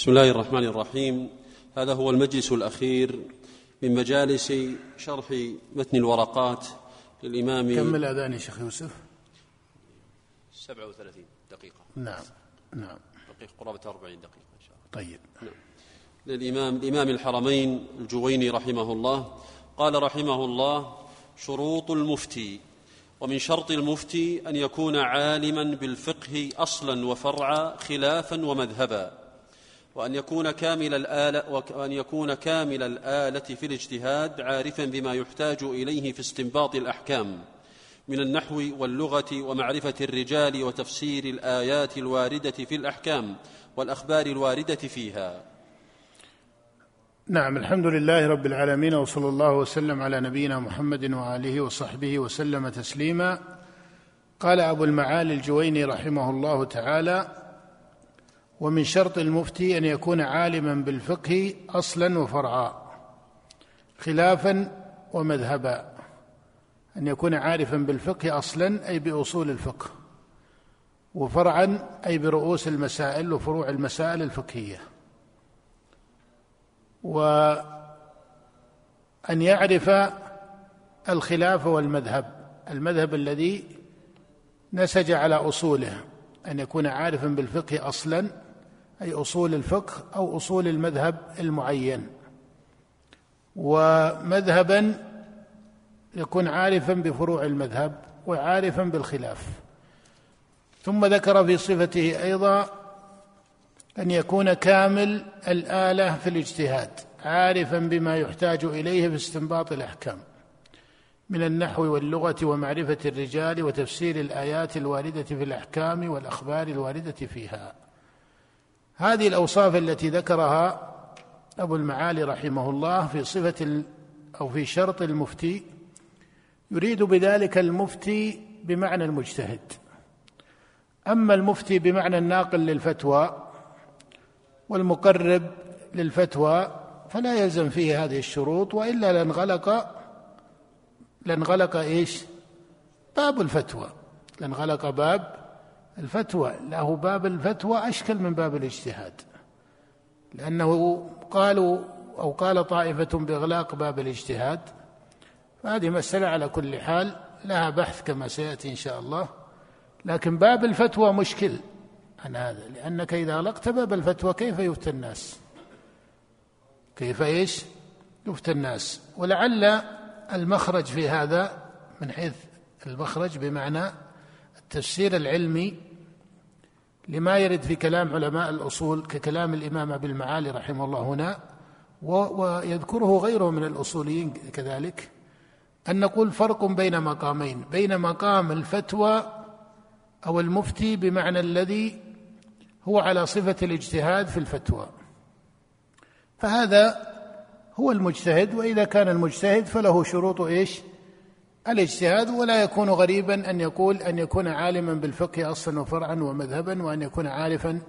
بسم الله الرحمن الرحيم. هذا هو المجلس الأخير من مجالس شرح متن الورقات للإمام كم الأذان يا شيخ يوسف؟ 37 دقيقة. نعم نعم. دقيقة قرابة 40 دقيقة إن شاء الله. طيب. نعم. للإمام الإمام الحرمين الجويني رحمه الله قال رحمه الله شروط المفتي ومن شرط المفتي أن يكون عالما بالفقه أصلا وفرعا خلافا ومذهبا. وأن يكون كامل الآلة وأن يكون كامل الآلة في الاجتهاد عارفا بما يحتاج إليه في استنباط الأحكام من النحو واللغة ومعرفة الرجال وتفسير الآيات الواردة في الأحكام والأخبار الواردة فيها. نعم الحمد لله رب العالمين وصلى الله وسلم على نبينا محمد وآله وصحبه وسلم تسليما. قال أبو المعالي الجويني رحمه الله تعالى ومن شرط المفتي أن يكون عالما بالفقه أصلا وفرعا خلافا ومذهبا أن يكون عارفا بالفقه أصلا أي بأصول الفقه وفرعا أي برؤوس المسائل وفروع المسائل الفقهية. وأن يعرف الخلاف والمذهب المذهب الذي نسج على أصوله أن يكون عارفا بالفقه أصلا أي أصول الفقه أو أصول المذهب المعين. ومذهبا يكون عارفا بفروع المذهب وعارفا بالخلاف. ثم ذكر في صفته أيضا أن يكون كامل الآلة في الاجتهاد عارفا بما يحتاج إليه في استنباط الأحكام من النحو واللغة ومعرفة الرجال وتفسير الآيات الواردة في الأحكام والأخبار الواردة فيها. هذه الأوصاف التي ذكرها أبو المعالي رحمه الله في صفة أو في شرط المفتي يريد بذلك المفتي بمعنى المجتهد أما المفتي بمعنى الناقل للفتوى والمقرب للفتوى فلا يلزم فيه هذه الشروط وإلا لانغلق لانغلق إيش؟ باب الفتوى لانغلق باب الفتوى له باب الفتوى أشكل من باب الاجتهاد. لأنه قالوا أو قال طائفة بإغلاق باب الاجتهاد فهذه مسألة على كل حال لها بحث كما سيأتي إن شاء الله. لكن باب الفتوى مشكل عن هذا لأنك إذا أغلقت باب الفتوى كيف يفتى الناس؟ كيف إيش؟ يفتى الناس. ولعل المخرج في هذا من حيث المخرج بمعنى التفسير العلمي لما يرد في كلام علماء الأصول ككلام الإمام أبي المعالي رحمه الله هنا ويذكره غيره من الأصوليين كذلك أن نقول فرق بين مقامين بين مقام الفتوى أو المفتي بمعنى الذي هو على صفة الاجتهاد في الفتوى. فهذا هو المجتهد وإذا كان المجتهد فله شروط إيش؟ الاجتهاد ولا يكون غريبا أن يقول أن يكون عالما بالفقه أصلا وفرعا ومذهبا وأن يكون عارفا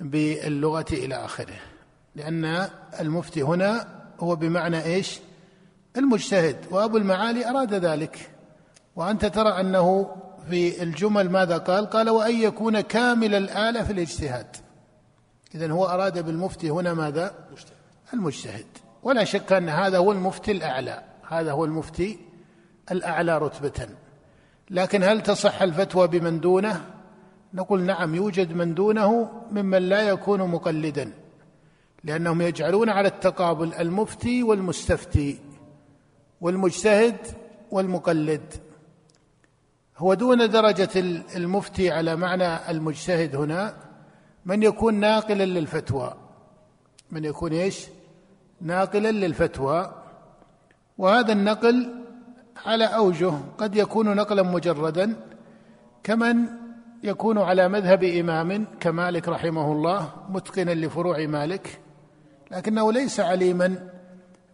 باللغة إلى آخره. لأن المفتي هنا هو بمعنى إيش؟ المجتهد. وأبو المعالي أراد ذلك. وأنت ترى أنه في الجمل ماذا قال؟ قال وأن يكون كامل الآلة في الاجتهاد. اذا هو أراد بالمفتي هنا ماذا؟ المجتهد. ولا شك أن هذا هو المفتي الأعلى. هذا هو المفتي الأعلى رتبة. لكن هل تصح الفتوى بمن دونه؟ نقول نعم يوجد من دونه ممن لا يكون مقلدا لأنهم يجعلون على التقابل المفتي والمستفتي والمجتهد والمقلد. هو دون درجة المفتي على معنى المجتهد هنا من يكون ناقلا للفتوى. من يكون إيش؟ ناقلا للفتوى. وهذا النقل على أوجه قد يكون نقلا مجردا كمن يكون على مذهب إمام كمالك رحمه الله متقنا لفروع مالك لكنه ليس عليما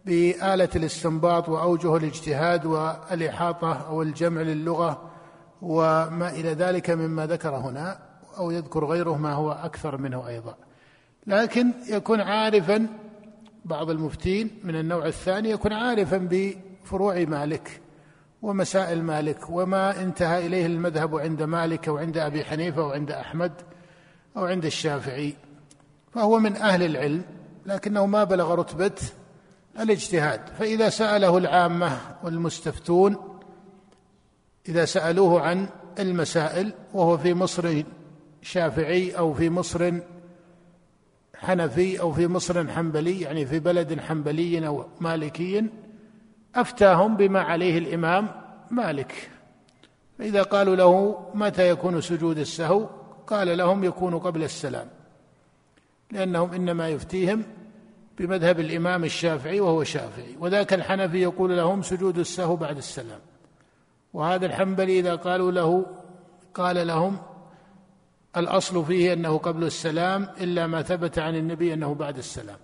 بآلة الاستنباط وأوجه الاجتهاد والإحاطة أو الجمع للغة وما إلى ذلك مما ذكر هنا أو يذكر غيره ما هو أكثر منه أيضا. لكن يكون عارفا بعض المفتين من النوع الثاني يكون عارفا بفروع مالك. ومسائل مالك وما انتهى إليه المذهب عند مالك وعند أبي حنيفة وعند أحمد أو عند الشافعي. فهو من أهل العلم لكنه ما بلغ رتبة الاجتهاد. فإذا سأله العامة والمستفتون إذا سألوه عن المسائل وهو في مصر شافعي أو في مصر حنفي أو في مصر حنبلي يعني في بلد حنبلي أو مالكي أفتاهم بما عليه الإمام مالك. فإذا قالوا له متى يكون سجود السهو؟ قال لهم يكون قبل السلام لأنهم إنما يفتيهم بمذهب الإمام الشافعي وهو شافعي. وذاك الحنفي يقول لهم سجود السهو بعد السلام. وهذا الحنبلي إذا قالوا له قال لهم الأصل فيه أنه قبل السلام إلا ما ثبت عن النبي أنه بعد السلام.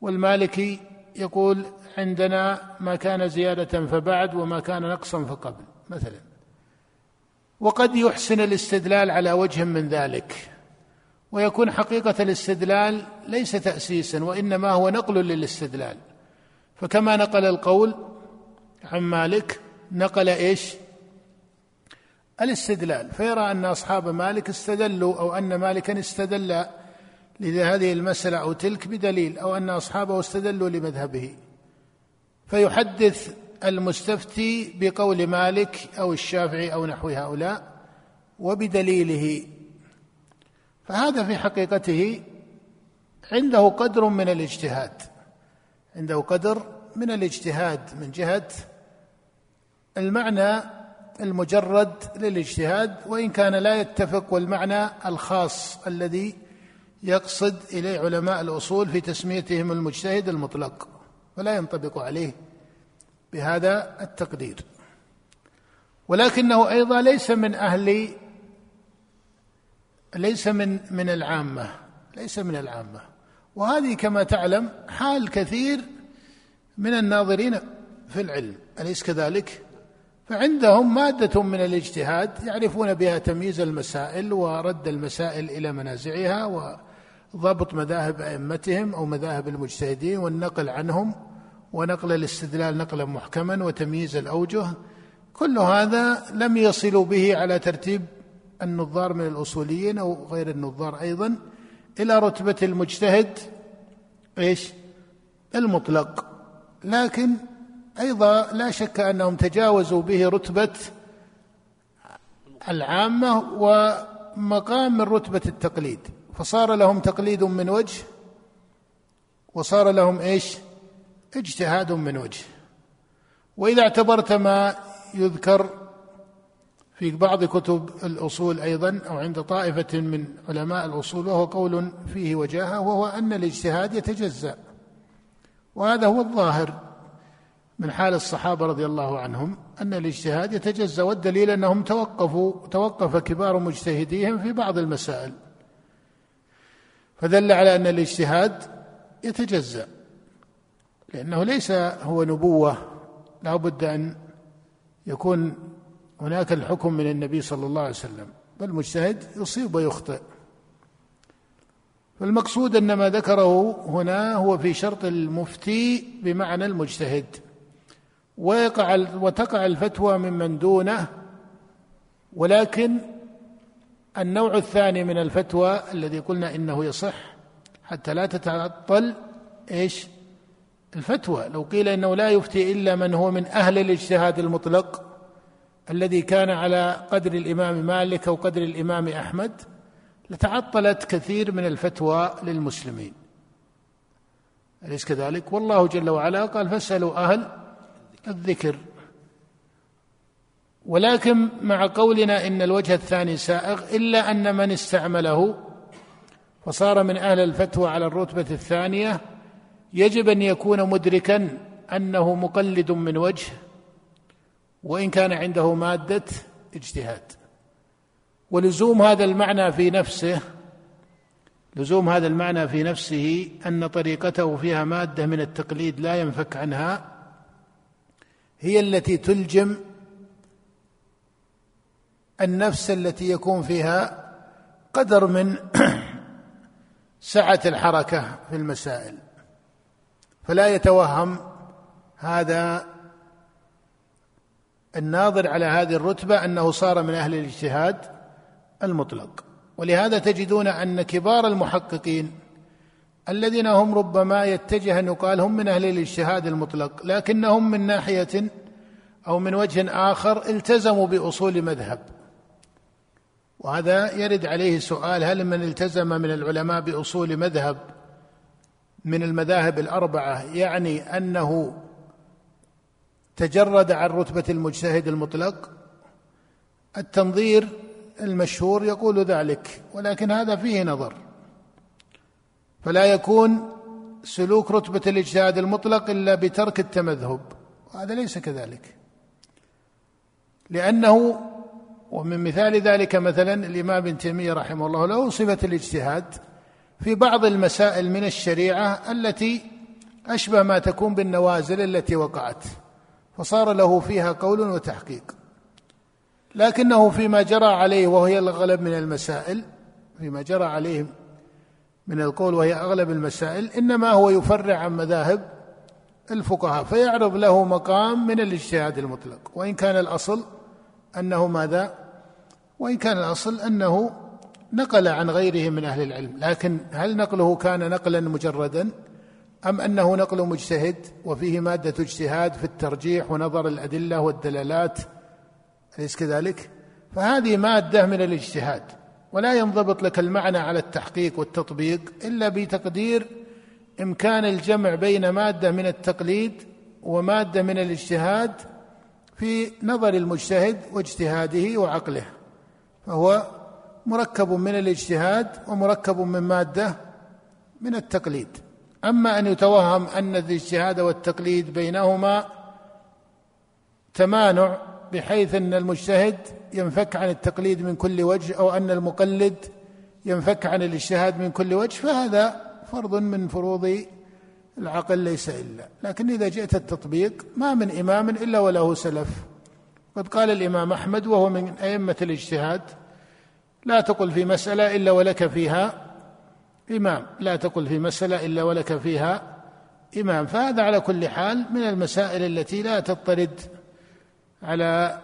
والمالكي يقول عندنا ما كان زيادة فبعد وما كان نقصا فقبل مثلا. وقد يحسن الاستدلال على وجه من ذلك ويكون حقيقة الاستدلال ليس تأسيسا وإنما هو نقل للاستدلال. فكما نقل القول عن مالك نقل إيش؟ الاستدلال. فيرى أن أصحاب مالك استدلوا أو أن مالكا استدل لهذه المسألة أو تلك بدليل أو أن أصحابه استدلوا لمذهبه. فيحدث المستفتي بقول مالك أو الشافعي أو نحو هؤلاء وبدليله. فهذا في حقيقته عنده قدر من الاجتهاد. عنده قدر من الاجتهاد من جهة المعنى المجرد للاجتهاد وإن كان لا يتفق والمعنى الخاص الذي يقصد إليه علماء الأصول في تسميتهم المجتهد المطلق فلا ينطبق عليه بهذا التقدير. ولكنه أيضا ليس من أهل ليس من من العامة ليس من العامة. وهذه كما تعلم حال كثير من الناظرين في العلم أليس كذلك؟ فعندهم مادة من الاجتهاد يعرفون بها تمييز المسائل ورد المسائل إلى منازعها وضبط مذاهب أئمتهم أو مذاهب المجتهدين والنقل عنهم ونقل الاستدلال نقلا محكما وتمييز الأوجه. كل هذا لم يصلوا به على ترتيب النظار من الأصوليين أو غير النظار أيضا إلى رتبة المجتهد إيش؟ المطلق. لكن أيضا لا شك أنهم تجاوزوا به رتبة العامة ومقام من رتبة التقليد. فصار لهم تقليد من وجه وصار لهم إيش؟ اجتهاد من وجه. وإذا اعتبرت ما يذكر في بعض كتب الأصول أيضا أو عند طائفة من علماء الأصول وهو قول فيه وجاهة وهو أن الاجتهاد يتجزأ. وهذا هو الظاهر من حال الصحابة رضي الله عنهم أن الاجتهاد يتجزأ والدليل أنهم توقفوا توقف كبار مجتهديهم في بعض المسائل. فدل على أن الاجتهاد يتجزأ لأنه ليس هو نبوة لا بد أن يكون هناك الحكم من النبي صلى الله عليه وسلم بل مجتهد يصيب ويخطئ. فالمقصود أن ما ذكره هنا هو في شرط المفتي بمعنى المجتهد. ويقع وتقع الفتوى ممن دونه ولكن النوع الثاني من الفتوى الذي قلنا إنه يصح حتى لا تتعطل إيش؟ الفتوى. لو قيل إنه لا يفتي إلا من هو من أهل الاجتهاد المطلق الذي كان على قدر الإمام مالك أو قدر الإمام أحمد لتعطلت كثير من الفتوى للمسلمين. أليس كذلك؟ والله جل وعلا قال فاسألوا أهل الذكر. ولكن مع قولنا إن الوجه الثاني سائغ إلا أن من استعمله فصار من أهل الفتوى على الرتبة الثانية يجب أن يكون مدركا أنه مقلد من وجه وإن كان عنده مادة اجتهاد. ولزوم هذا المعنى في نفسه لزوم هذا المعنى في نفسه أن طريقته فيها مادة من التقليد لا ينفك عنها هي التي تلجم النفس التي يكون فيها قدر من سعة الحركة في المسائل. فلا يتوهم هذا الناظر على هذه الرتبة أنه صار من أهل الاجتهاد المطلق. ولهذا تجدون أن كبار المحققين الذين هم ربما يتجه أن يقال هم من أهل الاجتهاد المطلق لكنهم من ناحية أو من وجه آخر التزموا بأصول مذهب. وهذا يرد عليه سؤال هل من التزم من العلماء بأصول مذهب من المذاهب الأربعة يعني أنه تجرد عن رتبة المجتهد المطلق؟ التنظير المشهور يقول ذلك ولكن هذا فيه نظر. فلا يكون سلوك رتبة الاجتهاد المطلق إلا بترك التمذهب وهذا ليس كذلك. لأنه ومن مثال ذلك مثلا الإمام ابن تيمية رحمه الله له صفة الاجتهاد في بعض المسائل من الشريعة التي أشبه ما تكون بالنوازل التي وقعت فصار له فيها قول وتحقيق. لكنه فيما جرى عليه وهي الغلب من المسائل فيما جرى عليه من القول وهي أغلب المسائل إنما هو يفرع عن مذاهب الفقهاء فيعرض له مقام من الاجتهاد المطلق وإن كان الأصل أنه ماذا؟ وإن كان الأصل أنه نقل عن غيره من أهل العلم لكن هل نقله كان نقلا مجردا؟ أم أنه نقل مجتهد وفيه مادة اجتهاد في الترجيح ونظر الأدلة والدلالات أليس كذلك؟ فهذه مادة من الاجتهاد ولا ينضبط لك المعنى على التحقيق والتطبيق إلا بتقدير إمكان الجمع بين مادة من التقليد ومادة من الاجتهاد في نظر المجتهد واجتهاده وعقله فهو مركب من الاجتهاد ومركب من مادة من التقليد. أما أن يتوهم أن الاجتهاد والتقليد بينهما تمانع بحيث أن المجتهد ينفك عن التقليد من كل وجه أو أن المقلد ينفك عن الاجتهاد من كل وجه فهذا فرض من فروض العقل ليس إلا. لكن إذا جئت التطبيق ما من إمام إلا وله سلف. قد قال الإمام أحمد وهو من أئمة الاجتهاد لا تقل في مسألة إلا ولك فيها إمام. لا تقل في مسألة إلا ولك فيها إمام. فهذا على كل حال من المسائل التي لا تضطرد على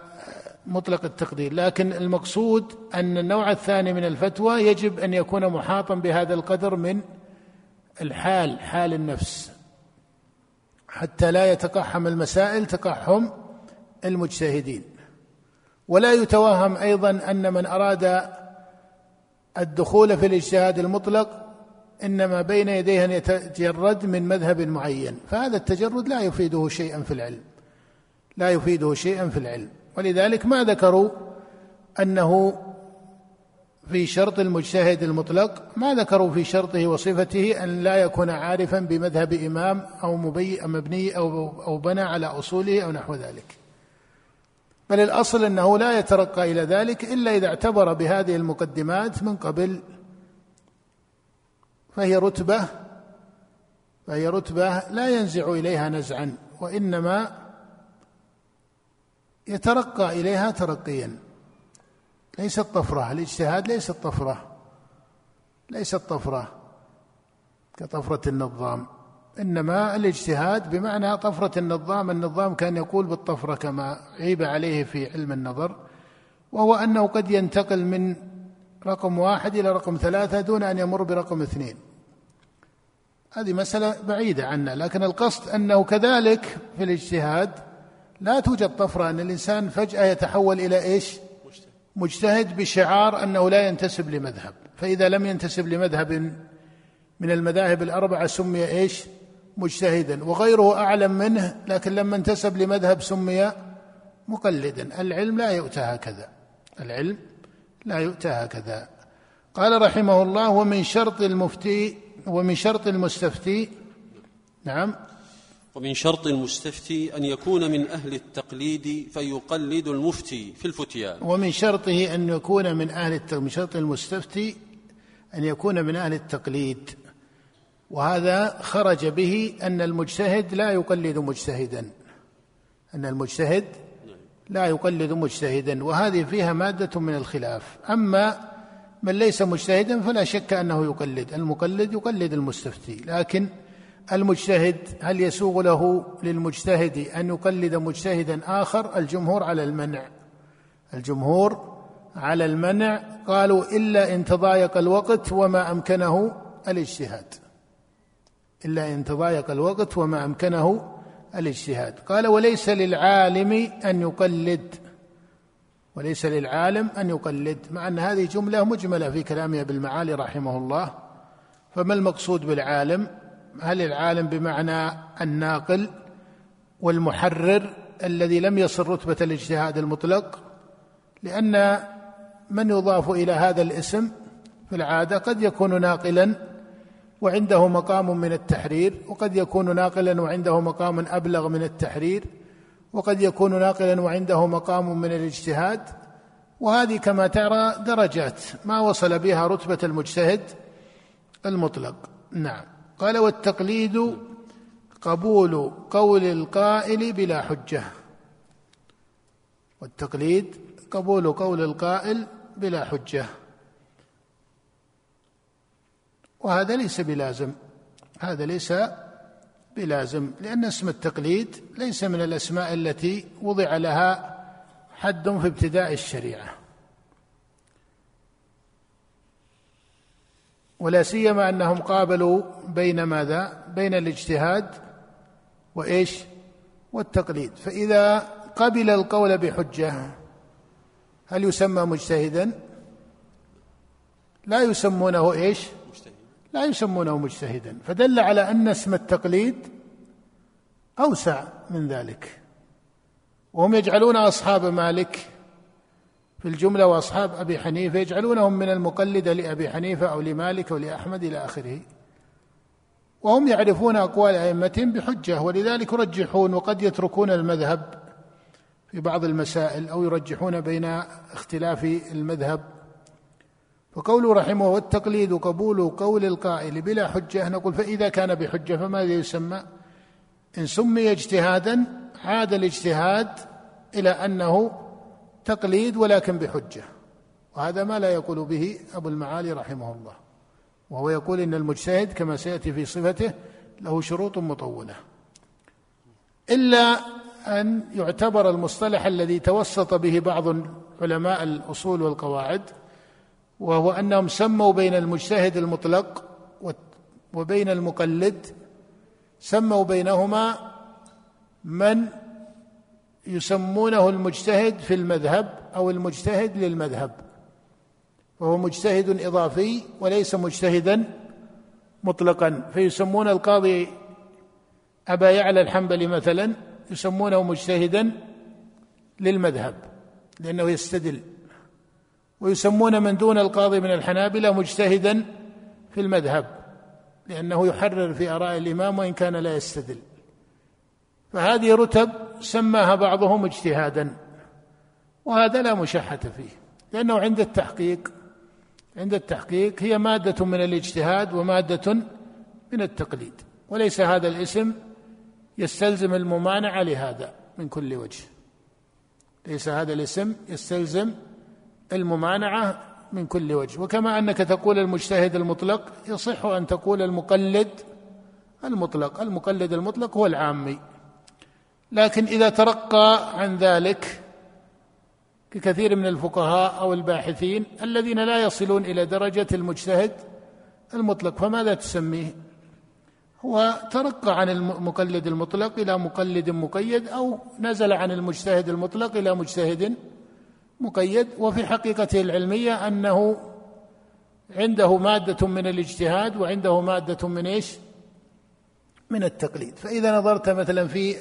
مطلق التقدير. لكن المقصود أن النوع الثاني من الفتوى يجب أن يكون محاطا بهذا القدر من الحال حال النفس. حتى لا يتقحم المسائل تقحم المجتهدين. ولا يتوهم أيضا أن من أراد الدخول في الاجتهاد المطلق إنما بين يديه أن يتجرد من مذهب معين. فهذا التجرد لا يفيده شيئا في العلم. لا يفيده شيئا في العلم. ولذلك ما ذكروا أنه في شرط المجتهد المطلق ما ذكروا في شرطه وصفته أن لا يكون عارفا بمذهب إمام أو مبي مبني أو أو بنى على أصوله أو نحو ذلك. بل الأصل أنه لا يترقى إلى ذلك إلا إذا اعتبر بهذه المقدمات من قبل. فهي رتبة فهي رتبة لا ينزع إليها نزعا وإنما يترقى إليها ترقيا. ليست طفرة الاجتهاد ليست طفرة. ليست طفرة كطفرة النظام إنما الاجتهاد بمعنى طفرة النظام النظام كان يقول بالطفرة كما عيب عليه في علم النظر وهو أنه قد ينتقل من رقم واحد إلى رقم ثلاثة دون أن يمر برقم اثنين. هذه مسألة بعيدة عنا لكن القصد أنه كذلك في الاجتهاد لا توجد طفرة أن الإنسان فجأة يتحول إلى إيش؟ مجتهد بشعار أنه لا ينتسب لمذهب. فإذا لم ينتسب لمذهب من المذاهب الأربعة سمي إيش؟ مجتهدا. وغيره أعلم منه لكن لما انتسب لمذهب سمي مقلدا. العلم لا يؤتى هكذا. العلم لا يؤتى هكذا. قال رحمه الله ومن شرط المفتي ومن شرط المستفتي نعم. ومن شرط المستفتي أن يكون من أهل التقليد فيقلد المفتي في الفتيان. ومن شرطه أن يكون من أهل من شرط المستفتي أن يكون من أهل التقليد. وهذا خرج به أن المجتهد لا يقلد مجتهدا. أن المجتهد لا يقلد مجتهدا. وهذه فيها مادة من الخلاف. أما من ليس مجتهدا فلا شك أنه يقلد. المقلد يقلد المستفتي. لكن المجتهد هل يسوغ له للمجتهد أن يقلد مجتهدا آخر؟ الجمهور على المنع. الجمهور على المنع. قالوا إلا إن تضايق الوقت وما أمكنه الاجتهاد. إلا إن تضايق الوقت وما أمكنه الاجتهاد. قال وليس للعالم أن يقلد. وليس للعالم أن يقلد مع أن هذه جملة مجملة في كلامه بالمعالي رحمه الله. فما المقصود بالعالم؟ هل العالم بمعنى الناقل والمحرر الذي لم يصل رتبة الاجتهاد المطلق؟ لأن من يضاف إلى هذا الاسم في العادة قد يكون ناقلا وعنده مقام من التحرير وقد يكون ناقلا وعنده مقام أبلغ من التحرير وقد يكون ناقلا وعنده مقام من الاجتهاد. وهذه كما ترى درجات ما وصل بها رتبة المجتهد المطلق. نعم. قال والتقليد قبول قول القائل بلا حجة. والتقليد قبول قول القائل بلا حجة. وهذا ليس بلازم هذا ليس بلازم لأن اسم التقليد ليس من الأسماء التي وضع لها حد في ابتداء الشريعة. ولا سيما أنهم قابلوا بين ماذا؟ بين الاجتهاد وإيش؟ والتقليد فإذا قبل القول بحجة هل يسمى مجتهدا؟ لا يسمونه إيش؟ لا يسمونه مجتهدا فدل على أن اسم التقليد أوسع من ذلك وهم يجعلون أصحاب مالك في الجملة وأصحاب أبي حنيفة يجعلونهم من المقلده لأبي حنيفة أو لمالك أو لأحمد إلى آخره. وهم يعرفون أقوال أئمتهم بحجة ولذلك يرجحون وقد يتركون المذهب في بعض المسائل أو يرجحون بين اختلاف المذهب. وقوله رحمه والتقليد قبول قول القائل بلا حجة نقول فإذا كان بحجة فماذا يسمى؟ إن سمي اجتهادا عاد الاجتهاد إلى أنه تقليد ولكن بحجة. وهذا ما لا يقول به أبو المعالي رحمه الله. وهو يقول إن المجتهد كما سيأتي في صفته له شروط مطولة. إلا أن يعتبر المصطلح الذي توسط به بعض علماء الأصول والقواعد وهو أنهم سموا بين المجتهد المطلق وبين المقلد سموا بينهما من يسمونه المجتهد في المذهب أو المجتهد للمذهب. وهو مجتهد إضافي وليس مجتهدا مطلقا. فيسمون القاضي أبا يعلى الحنبلي مثلا يسمونه مجتهدا للمذهب لأنه يستدل. ويسمون من دون القاضي من الحنابلة مجتهدا في المذهب لأنه يحرر في آراء الإمام وإن كان لا يستدل. فهذه رتب سماها بعضهم اجتهادا وهذا لا مشحة فيه لأنه عند التحقيق عند التحقيق هي مادة من الاجتهاد ومادة من التقليد وليس هذا الاسم يستلزم الممانعة لهذا من كل وجه. ليس هذا الاسم يستلزم الممانعة من كل وجه. وكما أنك تقول المجتهد المطلق يصح أن تقول المقلد المطلق. المقلد المطلق هو العامي. لكن إذا ترقى عن ذلك ككثير من الفقهاء أو الباحثين الذين لا يصلون إلى درجة المجتهد المطلق فماذا تسميه هو ترقى عن المقلد المطلق إلى مقلد مقيد أو نزل عن المجتهد المطلق إلى مجتهد مقيد وفي حقيقته العلمية أنه عنده مادة من الاجتهاد وعنده مادة من إيش؟ من التقليد. فإذا نظرت مثلا في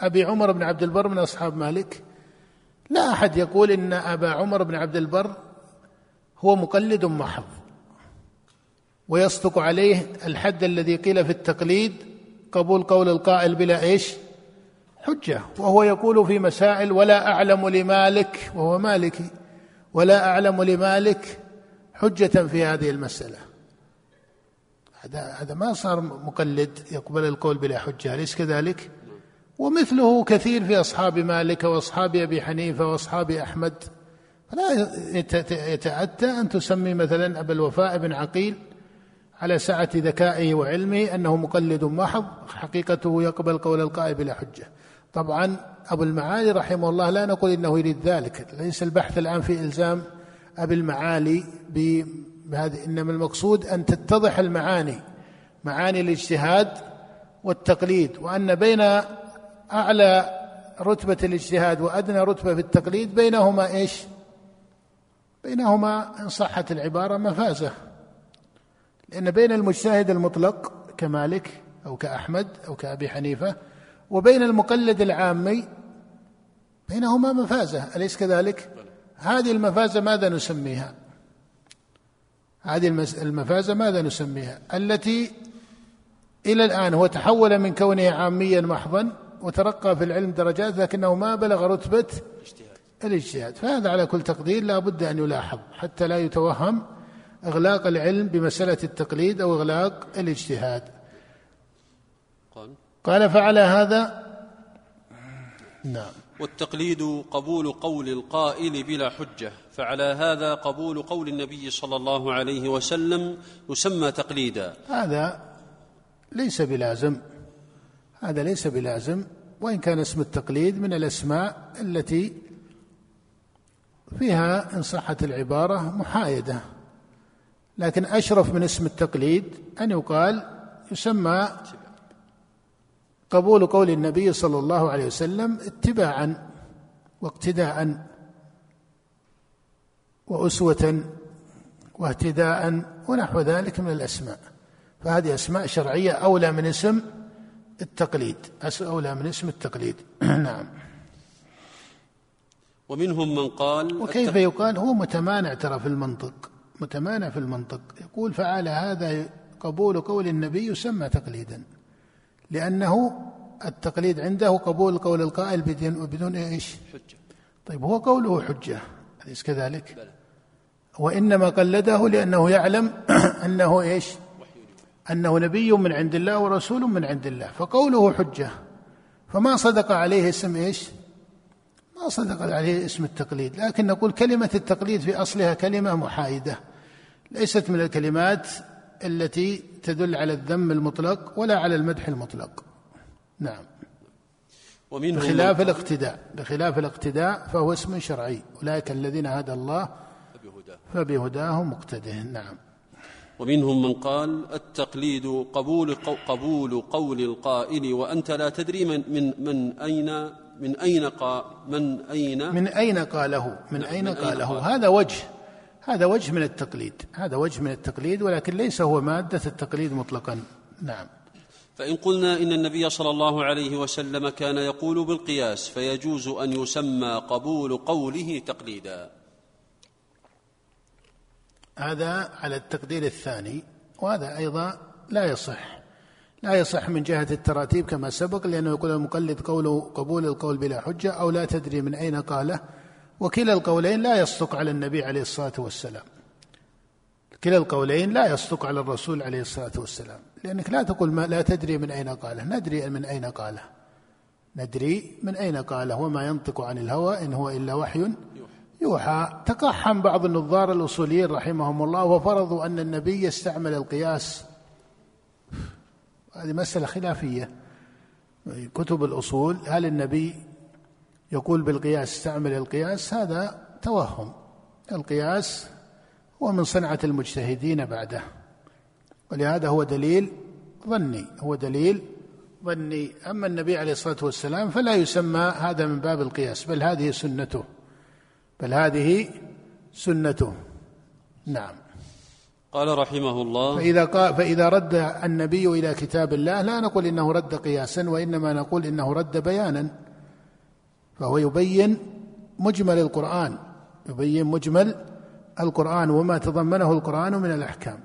أبي عمر بن عبد البر من أصحاب مالك لا أحد يقول إن أبا عمر بن عبد البر هو مقلد محض ويصدق عليه الحد الذي قيل في التقليد قبول قول القائل بلا إيش؟ حجة. وهو يقول في مسائل ولا أعلم لمالك وهو مالكي ولا أعلم لمالك حجة في هذه المسألة. هذا هذا ما صار مقلد يقبل القول بلا حجة أليس كذلك؟ ومثله كثير في أصحاب مالك وأصحاب أبي حنيفة وأصحاب أحمد فلا يتأتى أن تسمي مثلا أبا الوفاء بن عقيل على سعة ذكائه وعلمه أنه مقلد محض حقيقته يقبل قول القائل بلا حجة طبعا أبو المعالي رحمه الله لا نقول إنه يريد ذلك ليس البحث الآن في إلزام أبي المعالي بهذه إنما المقصود أن تتضح المعاني معاني الاجتهاد والتقليد وأن بين أعلى رتبة الاجتهاد وأدنى رتبة في التقليد بينهما إيش بينهما إن صحت العبارة مفازة لأن بين المجتهد المطلق كمالك أو كأحمد أو كأبي حنيفة وبين المقلد العامي بينهما مفازة أليس كذلك؟ هذه المفازة ماذا نسميها؟ هذه المفازة ماذا نسميها؟ التي إلى الآن هو تحول من كونه عاميا محضا وترقى في العلم درجات لكنه ما بلغ رتبة الاجتهاد. فهذا على كل تقدير لا بد أن يلاحظ حتى لا يتوهم إغلاق العلم بمسألة التقليد أو إغلاق الاجتهاد. قال فعلى هذا؟ نعم. والتقليد قبول قول القائل بلا حجة. فعلى هذا قبول قول النبي صلى الله عليه وسلم يسمى تقليدا. هذا ليس بلازم. هذا ليس بلازم. وإن كان اسم التقليد من الأسماء التي فيها إن صحت العبارة محايدة. لكن أشرف من اسم التقليد أن يقال يسمى قبول قول النبي صلى الله عليه وسلم اتباعا واقتداء وأسوة واهتداء ونحو ذلك من الأسماء. فهذه أسماء شرعية أولى من اسم التقليد. أولى من اسم التقليد. نعم. ومنهم من قال وكيف يقال؟ هو متمانع ترى في المنطق. متمانع في المنطق. يقول فعلى هذا قبول قول النبي يسمى تقليدا. لأنه التقليد عنده قبول قول القائل بدون بدون إيش؟ حجة. طيب هو قوله حجة. أليس كذلك؟ بلى. وإنما قلده لأنه يعلم أنه إيش؟ أنه نبي من عند الله ورسول من عند الله. فقوله حجة. فما صدق عليه اسم إيش؟ ما صدق عليه اسم التقليد. لكن نقول كلمة التقليد في أصلها كلمة محايدة. ليست من الكلمات التي تدل على الذم المطلق ولا على المدح المطلق. نعم. ومنهم بخلاف الاقتداء. بخلاف الاقتداء فهو اسم شرعي. أولئك الذين هدى الله فبهداه مقتده نعم. ومنهم من قال التقليد قبول قبول قول القائل وأنت لا تدري من من من أين من أين قال من أين؟ من أين قاله؟ من أين, من أين قاله؟ قال. هذا وجه هذا وجه من التقليد هذا وجه من التقليد ولكن ليس هو مادة التقليد مطلقا. نعم. فإن قلنا إن النبي صلى الله عليه وسلم كان يقول بالقياس فيجوز أن يسمى قبول قوله تقليدا. هذا على التقدير الثاني وهذا أيضا لا يصح. لا يصح من جهة التراتيب كما سبق لأنه يقول المقلد قوله قبول القول بلا حجة أو لا تدري من أين قاله. وكلا القولين لا يصدق على النبي عليه الصلاة والسلام. كلا القولين لا يصدق على الرسول عليه الصلاة والسلام. لأنك لا تقول ما لا تدري من أين قاله. ندري من أين قاله. ندري من أين قاله. وما ينطق عن الهوى إن هو إلا وحي يوحى تقحم بعض النظار الأصوليين رحمهم الله وفرضوا أن النبي يستعمل القياس. هذه مسألة خلافية. كتب الأصول هل النبي يقول بالقياس استعمل القياس؟ هذا توهم. القياس هو من صنعة المجتهدين بعده. ولهذا هو دليل ظني هو دليل ظني. أما النبي عليه الصلاة والسلام فلا يسمى هذا من باب القياس بل هذه سنته. بل هذه سنته. نعم. قال رحمه الله فإذا قال فإذا رد النبي إلى كتاب الله لا نقول إنه رد قياسا وإنما نقول إنه رد بيانا. فهو يبين مجمل القرآن. يبين مجمل القرآن وما تضمنه القرآن من الأحكام.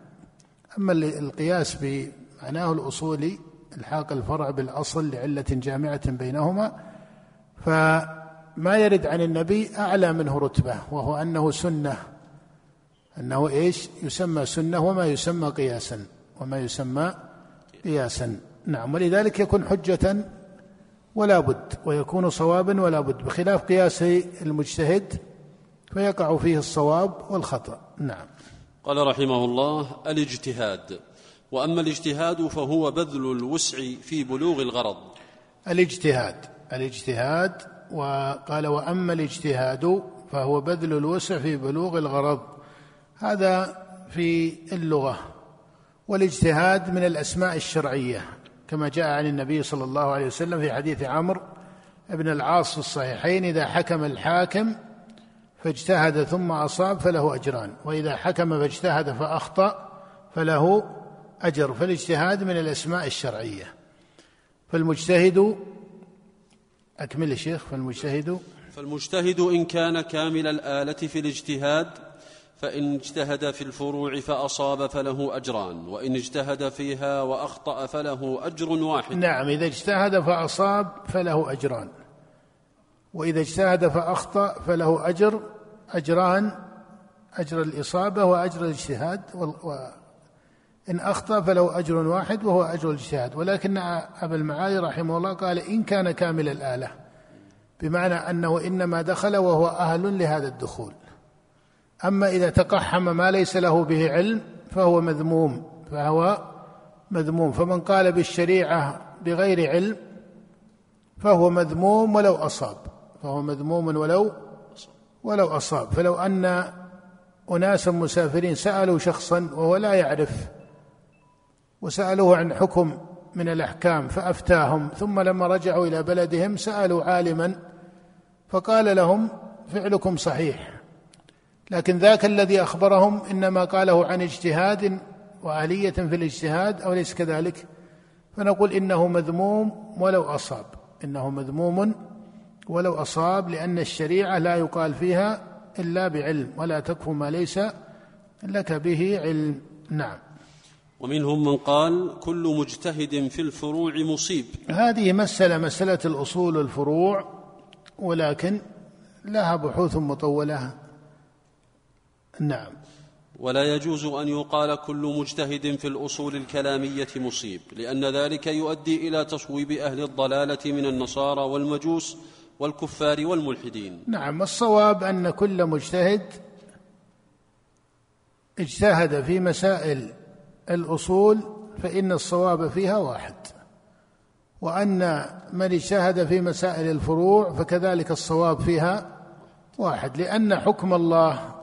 أما القياس بمعناه الأصولي الحاق الفرع بالأصل لعلة جامعة بينهما فما يرد عن النبي أعلى منه رتبة وهو أنه سنة. أنه إيش؟ يسمى سنة وما يسمى قياسا وما يسمى قياسا. نعم ولذلك يكون حجة ولا بد ويكون صوابا ولا بد بخلاف قياس المجتهد فيقع فيه الصواب والخطأ. نعم. قال رحمه الله الاجتهاد. وأما الاجتهاد فهو بذل الوسع في بلوغ الغرض. الاجتهاد الاجتهاد وقال وأما الاجتهاد فهو بذل الوسع في بلوغ الغرض. هذا في اللغة. والاجتهاد من الأسماء الشرعية كما جاء عن النبي صلى الله عليه وسلم في حديث عمرو بن العاص في الصحيحين إذا حكم الحاكم فاجتهد ثم أصاب فله أجران وإذا حكم فاجتهد فأخطأ فله أجر. فالاجتهاد من الأسماء الشرعية. فالمجتهد أكمل يا شيخ فالمجتهد. فالمجتهد إن كان كامل الآلة في الاجتهاد فإن اجتهد في الفروع فأصاب فله أجران وإن اجتهد فيها وأخطأ فله أجر واحد. نعم إذا اجتهد فأصاب فله أجران وإذا اجتهد فأخطأ فله أجر أجران أجر الإصابة وأجر الاجتهاد إن أخطأ فله أجر واحد وهو أجر الاجتهاد ولكن أبا المعالي رحمه الله قال إن كان كامل الآلة بمعنى أنه إنما دخل وهو أهل لهذا الدخول. أما إذا تقحم ما ليس له به علم فهو مذموم فهو مذموم. فمن قال بالشريعة بغير علم فهو مذموم ولو أصاب فهو مذموم ولو ولو أصاب. فلو أن أناسا مسافرين سألوا شخصا وهو لا يعرف وسألوه عن حكم من الأحكام فأفتاهم ثم لما رجعوا إلى بلدهم سألوا عالما فقال لهم فعلكم صحيح. لكن ذاك الذي أخبرهم إنما قاله عن اجتهاد وآلية في الاجتهاد أو ليس كذلك؟ فنقول إنه مذموم ولو أصاب. إنه مذموم ولو أصاب لأن الشريعة لا يقال فيها إلا بعلم ولا تكف ما ليس لك به علم. نعم. ومنهم من قال كل مجتهد في الفروع مصيب. هذه مسألة مسألة الأصول الفروع ولكن لها بحوث مطولة. نعم. ولا يجوز أن يقال كل مجتهد في الأصول الكلامية مصيب لأن ذلك يؤدي إلى تصويب أهل الضلالة من النصارى والمجوس والكفار والملحدين. نعم. الصواب أن كل مجتهد اجتهد في مسائل الأصول فإن الصواب فيها واحد وأن من اجتهد في مسائل الفروع فكذلك الصواب فيها واحد لأن حكم الله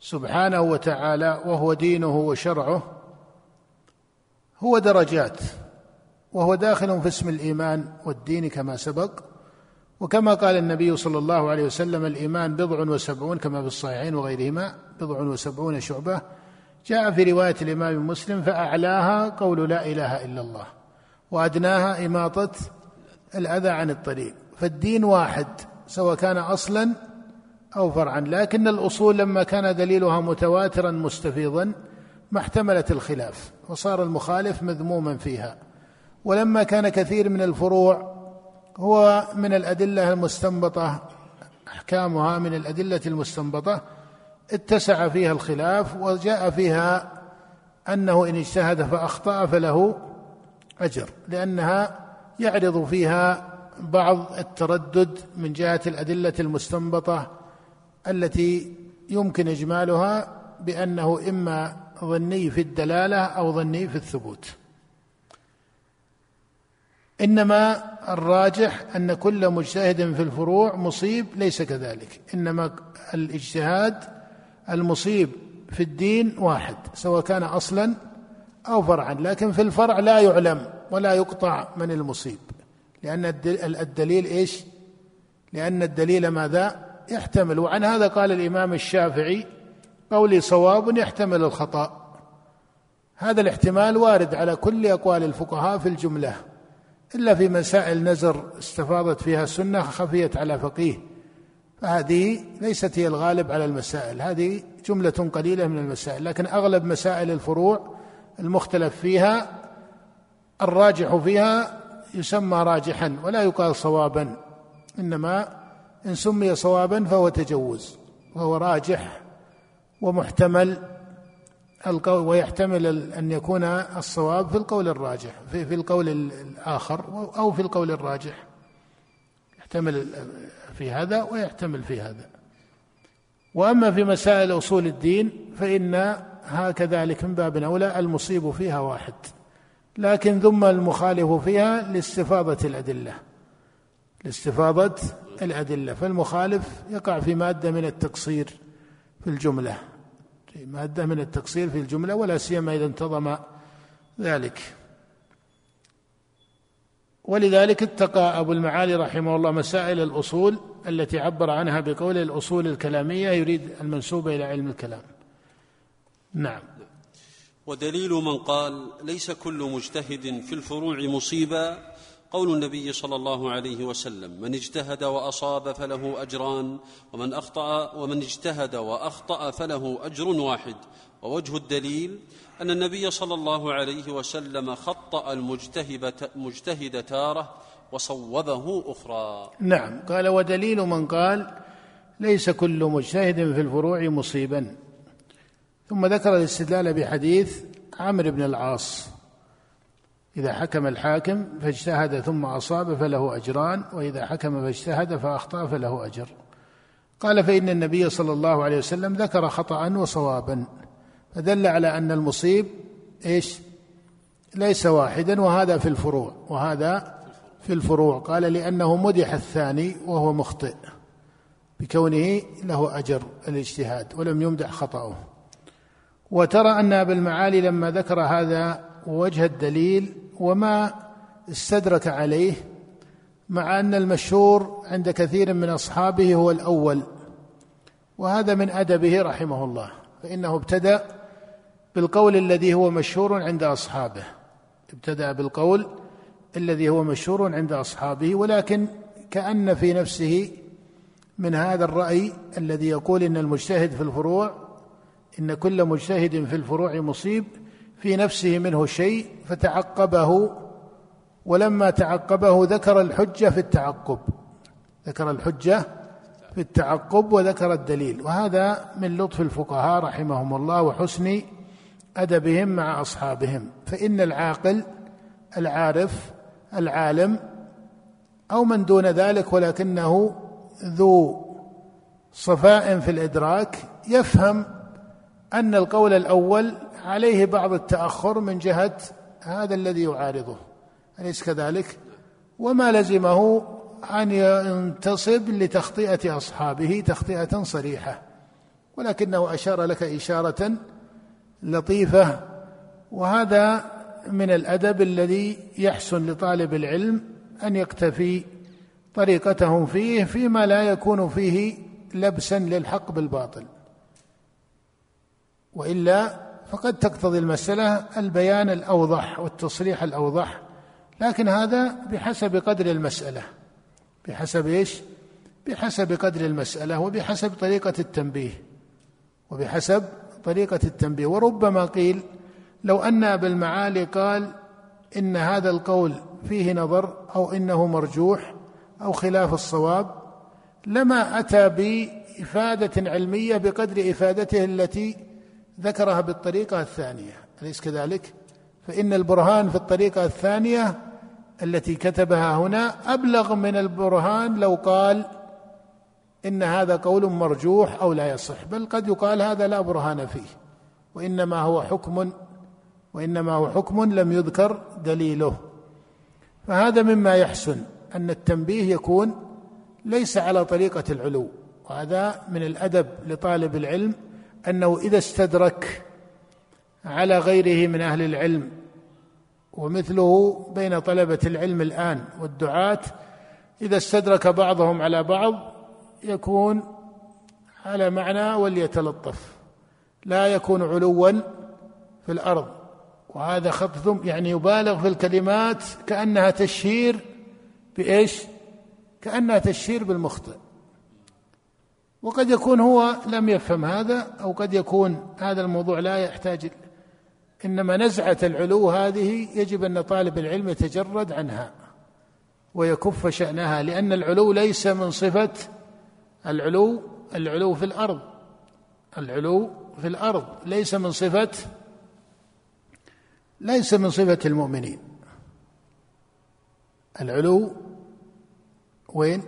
سبحانه وتعالى وهو دينه وشرعه هو درجات وهو داخل في اسم الإيمان والدين كما سبق وكما قال النبي صلى الله عليه وسلم الإيمان بضع وسبعون كما في الصحيحين وغيرهما بضع وسبعون شعبة جاء في رواية الإمام مسلم فأعلاها قول لا إله إلا الله وأدناها إماطة الأذى عن الطريق فالدين واحد سواء كان أصلا أو فرعا لكن الأصول لما كان دليلها متواترا مستفيضا ما احتملت الخلاف وصار المخالف مذموما فيها. ولما كان كثير من الفروع هو من الأدلة المستنبطة أحكامها من الأدلة المستنبطة اتسع فيها الخلاف وجاء فيها أنه إن اجتهد فأخطأ فله أجر لأنها يعرض فيها بعض التردد من جهة الأدلة المستنبطة التي يمكن إجمالها بأنه إما ظني في الدلالة أو ظني في الثبوت. إنما الراجح أن كل مجتهد في الفروع مصيب ليس كذلك. إنما الاجتهاد المصيب في الدين واحد سواء كان أصلا أو فرعا لكن في الفرع لا يعلم ولا يقطع من المصيب. لأن الدليل إيش؟ لأن الدليل ماذا؟ يحتمل. وعن هذا قال الإمام الشافعي قولي صواب يحتمل الخطأ. هذا الاحتمال وارد على كل أقوال الفقهاء في الجملة إلا في مسائل نزر استفاضت فيها السنة خفيت على فقيه. فهذه ليست هي الغالب على المسائل. هذه جملة قليلة من المسائل لكن أغلب مسائل الفروع المختلف فيها الراجح فيها يسمى راجحا ولا يقال صوابا. إنما إن سمي صوابا فهو تجوز وهو راجح ومحتمل القول ويحتمل أن يكون الصواب في القول الراجح في, في القول الآخر أو في القول الراجح. يحتمل في هذا ويحتمل في هذا. وأما في مسائل أصول الدين فإن هكذلك من باب أولى المصيب فيها واحد. لكن ثم المخالف فيها لاستفاضة الأدلة. لاستفاضة الأدلة. فالمخالف يقع في مادة من التقصير في الجملة. في مادة من التقصير في الجملة ولا سيما إذا انتظم ذلك. ولذلك اتقى أبو المعالي رحمه الله مسائل الأصول التي عبر عنها بقول الأصول الكلامية يريد المنسوبة إلى علم الكلام. نعم. ودليل من قال ليس كل مجتهد في الفروع مصيبا. قول النبي صلى الله عليه وسلم من اجتهد وأصاب فله أجران ومن أخطأ ومن اجتهد وأخطأ فله أجر واحد. ووجه الدليل أن النبي صلى الله عليه وسلم خطأ المجتهد تارة وصوبه أخرى. نعم. قال ودليل من قال ليس كل مجتهد في الفروع مصيبا ثم ذكر الاستدلال بحديث عمرو بن العاص. إذا حكم الحاكم فاجتهد ثم أصاب فله أجران وإذا حكم فاجتهد فأخطأ فله أجر. قال فإن النبي صلى الله عليه وسلم ذكر خطأ وصوابا فدل على أن المصيب إيش؟ ليس واحدا وهذا في الفروع وهذا في الفروع. قال لأنه مدح الثاني وهو مخطئ بكونه له أجر الاجتهاد ولم يمدح خطأه. وترى أن أبا المعالي لما ذكر هذا وجه الدليل وما استدرك عليه مع أن المشهور عند كثير من أصحابه هو الأول وهذا من أدبه رحمه الله فإنه ابتدأ بالقول الذي هو مشهور عند أصحابه. ابتدأ بالقول الذي هو مشهور عند أصحابه ولكن كأن في نفسه من هذا الرأي الذي يقول إن المجتهد في الفروع إن كل مجتهد في الفروع مصيب في نفسه منه شيء فتعقبه ولما تعقبه ذكر الحجة في التعقب. ذكر الحجة في التعقب وذكر الدليل. وهذا من لطف الفقهاء رحمهم الله وحسن أدبهم مع أصحابهم فإن العاقل العارف العالم أو من دون ذلك ولكنه ذو صفاء في الإدراك يفهم أن القول الأول عليه بعض التأخر من جهة هذا الذي يعارضه أليس كذلك؟ وما لزمه أن ينتصب لتخطئة أصحابه تخطئة صريحة ولكنه أشار لك إشارة لطيفة وهذا من الأدب الذي يحسن لطالب العلم أن يكتفي طريقتهم فيه فيما لا يكون فيه لبسا للحق بالباطل وإلا فقد تقتضي المسألة البيان الأوضح والتصريح الأوضح لكن هذا بحسب قدر المسألة بحسب إيش؟ بحسب قدر المسألة وبحسب طريقة التنبيه وبحسب طريقة التنبيه وربما قيل لو أن أبا المعالي قال إن هذا القول فيه نظر أو إنه مرجوح أو خلاف الصواب لما أتى بإفادة علمية بقدر إفادته التي ذكرها بالطريقة الثانية أليس كذلك؟ فإن البرهان في الطريقة الثانية التي كتبها هنا أبلغ من البرهان لو قال إن هذا قول مرجوح أو لا يصح بل قد يقال هذا لا برهان فيه وإنما هو حكم وإنما هو حكم لم يذكر دليله. فهذا مما يحسن أن التنبيه يكون ليس على طريقة العلو وهذا من الأدب لطالب العلم أنه إذا استدرك على غيره من أهل العلم ومثله بين طلبة العلم الآن والدعاة إذا استدرك بعضهم على بعض يكون على معنى وليتلطف. لا يكون علوا في الأرض. وهذا خط يعني يبالغ في الكلمات كأنها تشهير بإيش؟ كأنها تشهير بالمخطئ. وقد يكون هو لم يفهم هذا أو قد يكون هذا الموضوع لا يحتاج إنما نزعة العلو هذه يجب أن طالب العلم يتجرد عنها ويكف شأنها لأن العلو ليس من صفة العلو العلو في الأرض. العلو في الأرض ليس من صفة ليس من صفة المؤمنين. العلو وين؟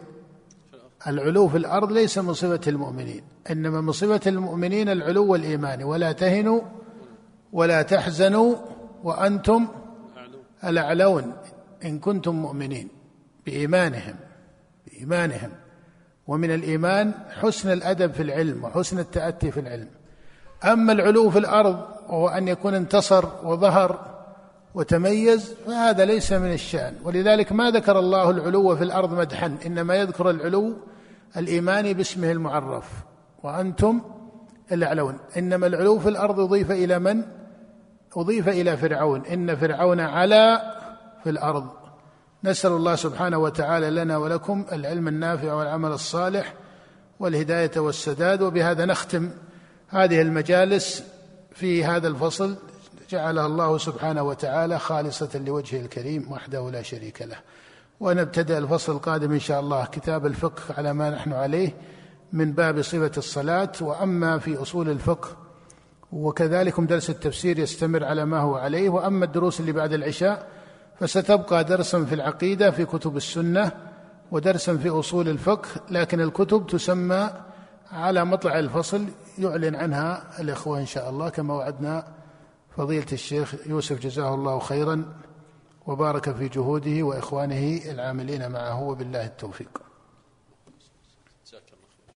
العلو في الأرض ليس من صفة المؤمنين. إنما من صفة المؤمنين العلو الايماني ولا تهنوا ولا تحزنوا وأنتم الأعلون. إن كنتم مؤمنين بإيمانهم إيمانهم ومن الإيمان حسن الأدب في العلم وحسن التأتي في العلم. أما العلو في الأرض وهو أن يكون انتصر وظهر وتميز فهذا ليس من الشأن. ولذلك ما ذكر الله العلو في الأرض مدحا. إنما يذكر العلو الإيماني باسمه المعرف. وأنتم الأعلون. إنما العلو في الأرض أضيف إلى من؟ أضيف إلى فرعون. إن فرعون علا في الأرض. نسأل الله سبحانه وتعالى لنا ولكم العلم النافع والعمل الصالح والهداية والسداد. وبهذا نختم هذه المجالس في هذا الفصل. جعلها الله سبحانه وتعالى خالصة لوجهه الكريم وحده لا شريك له. ونبتدأ الفصل القادم إن شاء الله. كتاب الفقه على ما نحن عليه من باب صفة الصلاة. وأما في أصول الفقه وكذلك درس التفسير يستمر على ما هو عليه. وأما الدروس اللي بعد العشاء فستبقى درسا في العقيدة في كتب السنة ودرسا في أصول الفقه لكن الكتب تسمى على مطلع الفصل يعلن عنها الإخوة إن شاء الله كما وعدنا فضيلة الشيخ يوسف جزاه الله خيرا وبارك في جهوده وإخوانه العاملين معه وبالله التوفيق.